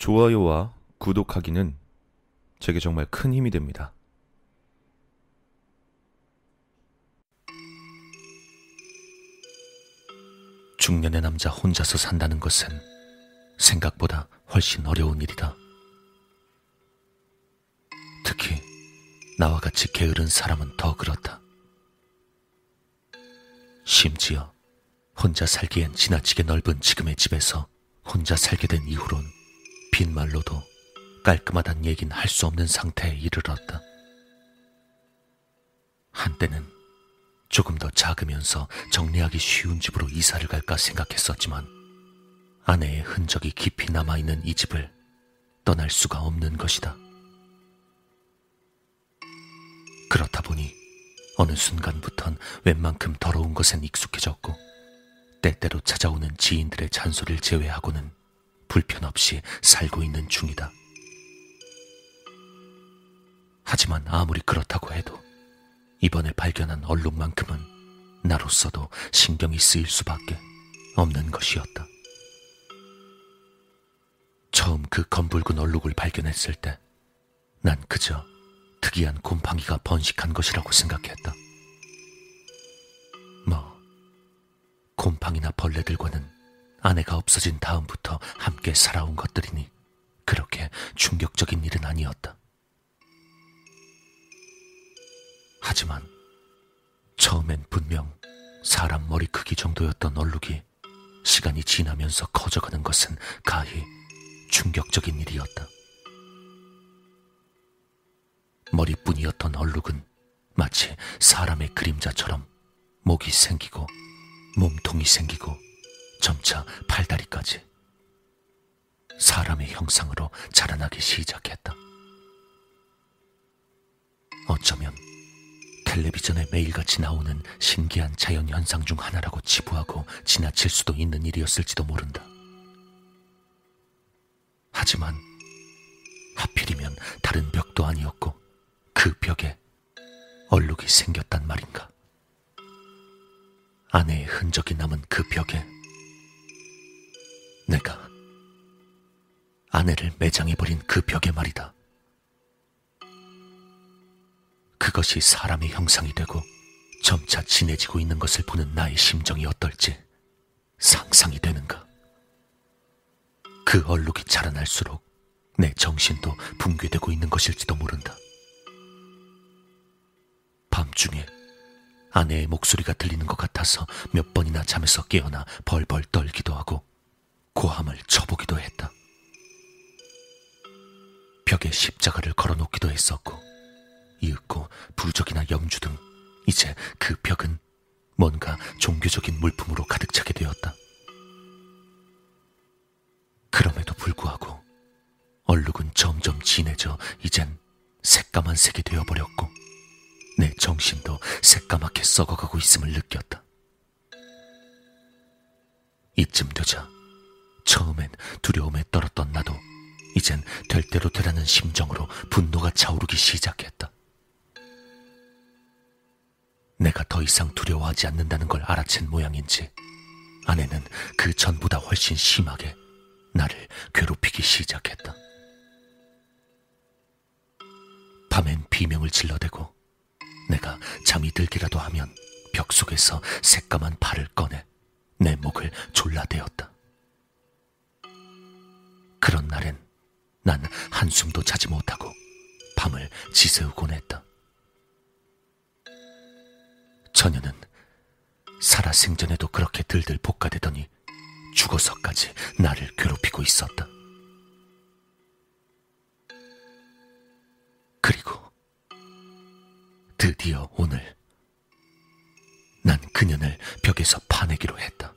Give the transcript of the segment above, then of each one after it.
좋아요와 구독하기는 제게 정말 큰 힘이 됩니다. 중년의 남자 혼자서 산다는 것은 생각보다 훨씬 어려운 일이다. 특히 나와 같이 게으른 사람은 더 그렇다. 심지어 혼자 살기엔 지나치게 넓은 지금의 집에서 혼자 살게 된 이후론 빈말로도 깔끔하단 얘긴 할 수 없는 상태에 이르렀다. 한때는 조금 더 작으면서 정리하기 쉬운 집으로 이사를 갈까 생각했었지만 아내의 흔적이 깊이 남아있는 이 집을 떠날 수가 없는 것이다. 그렇다 보니 어느 순간부턴 웬만큼 더러운 것엔 익숙해졌고 때때로 찾아오는 지인들의 잔소리를 제외하고는 불편 없이 살고 있는 중이다. 하지만 아무리 그렇다고 해도 이번에 발견한 얼룩만큼은 나로서도 신경이 쓰일 수밖에 없는 것이었다. 처음 그 검붉은 얼룩을 발견했을 때 난 그저 특이한 곰팡이가 번식한 것이라고 생각했다. 뭐, 곰팡이나 벌레들과는 아내가 없어진 다음부터 함께 살아온 것들이니 그렇게 충격적인 일은 아니었다. 하지만 처음엔 분명 사람 머리 크기 정도였던 얼룩이 시간이 지나면서 커져가는 것은 가히 충격적인 일이었다. 머리뿐이었던 얼룩은 마치 사람의 그림자처럼 목이 생기고 몸통이 생기고 점차 팔다리까지 사람의 형상으로 자라나기 시작했다. 어쩌면 텔레비전에 매일같이 나오는 신기한 자연 현상 중 하나라고 치부하고 지나칠 수도 있는 일이었을지도 모른다. 하지만 하필이면 다른 벽도 아니었고 그 벽에 얼룩이 생겼단 말인가. 아내의 흔적이 남은 그 벽에 아내를 매장해버린 그 벽에 말이다. 그것이 사람의 형상이 되고 점차 진해지고 있는 것을 보는 나의 심정이 어떨지 상상이 되는가. 그 얼룩이 자라날수록 내 정신도 붕괴되고 있는 것일지도 모른다. 밤중에 아내의 목소리가 들리는 것 같아서 몇 번이나 잠에서 깨어나 벌벌 떨기도 하고 벽에 십자가를 걸어 놓기도 했었고 이윽고 부적이나 영주 등 이제 그 벽은 뭔가 종교적인 물품으로 가득 차게 되었다. 그럼에도 불구하고 얼룩은 점점 진해져 이젠 새까만 색이 되어버렸고 내 정신도 새까맣게 썩어가고 있음을 느꼈다. 이쯤 되자 처음엔 두려움에 떨었던 나도 이젠 될 대로 되라는 심정으로 분노가 차오르기 시작했다. 내가 더 이상 두려워하지 않는다는 걸 알아챈 모양인지 아내는 그 전보다 훨씬 심하게 나를 괴롭히기 시작했다. 밤엔 비명을 질러대고 내가 잠이 들기라도 하면 벽 속에서 새까만 팔을 꺼내 내 목을 졸라대었다. 그런 날엔 난 한숨도 자지 못하고 밤을 지새우곤 했다. 처녀는 살아생전에도 그렇게 들들 볶아대더니 죽어서까지 나를 괴롭히고 있었다. 그리고 드디어 오늘 난 그년을 벽에서 파내기로 했다.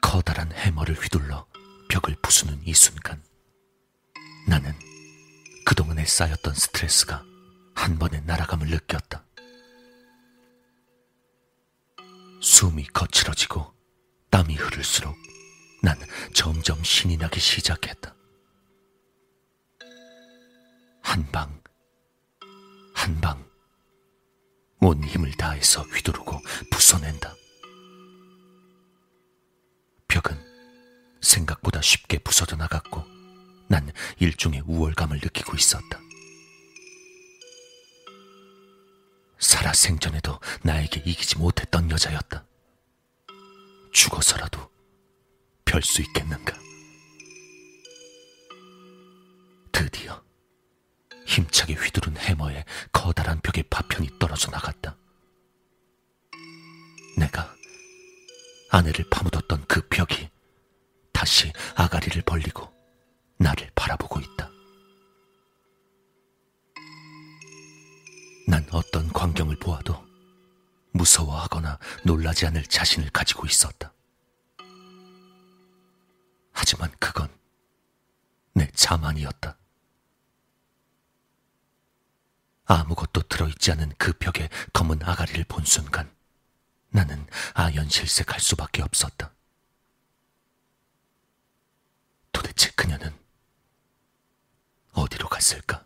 커다란 해머를 휘둘러 벽을 부수는 이 순간 나는 그동안에 쌓였던 스트레스가 한 번에 날아감을 느꼈다. 숨이 거칠어지고 땀이 흐를수록 난 점점 신이 나기 시작했다. 한 방, 한 방, 온 힘을 다해서 휘두르고 부숴낸다. 생각보다 쉽게 부서져 나갔고 난 일종의 우월감을 느끼고 있었다. 살아 생전에도 나에게 이기지 못했던 여자였다. 죽어서라도 별 수 있겠는가? 드디어 힘차게 휘두른 해머에 커다란 벽에 파편이 떨어져 나갔다. 내가 아내를 파묻었던 그 벽이 다시 아가리를 벌리고 나를 바라보고 있다. 난 어떤 광경을 보아도 무서워하거나 놀라지 않을 자신을 가지고 있었다. 하지만 그건 내 자만이었다. 아무것도 들어있지 않은 그 벽에 검은 아가리를 본 순간 나는 아연실색할 수밖에 없었다. 도대체 그녀는 어디로 갔을까?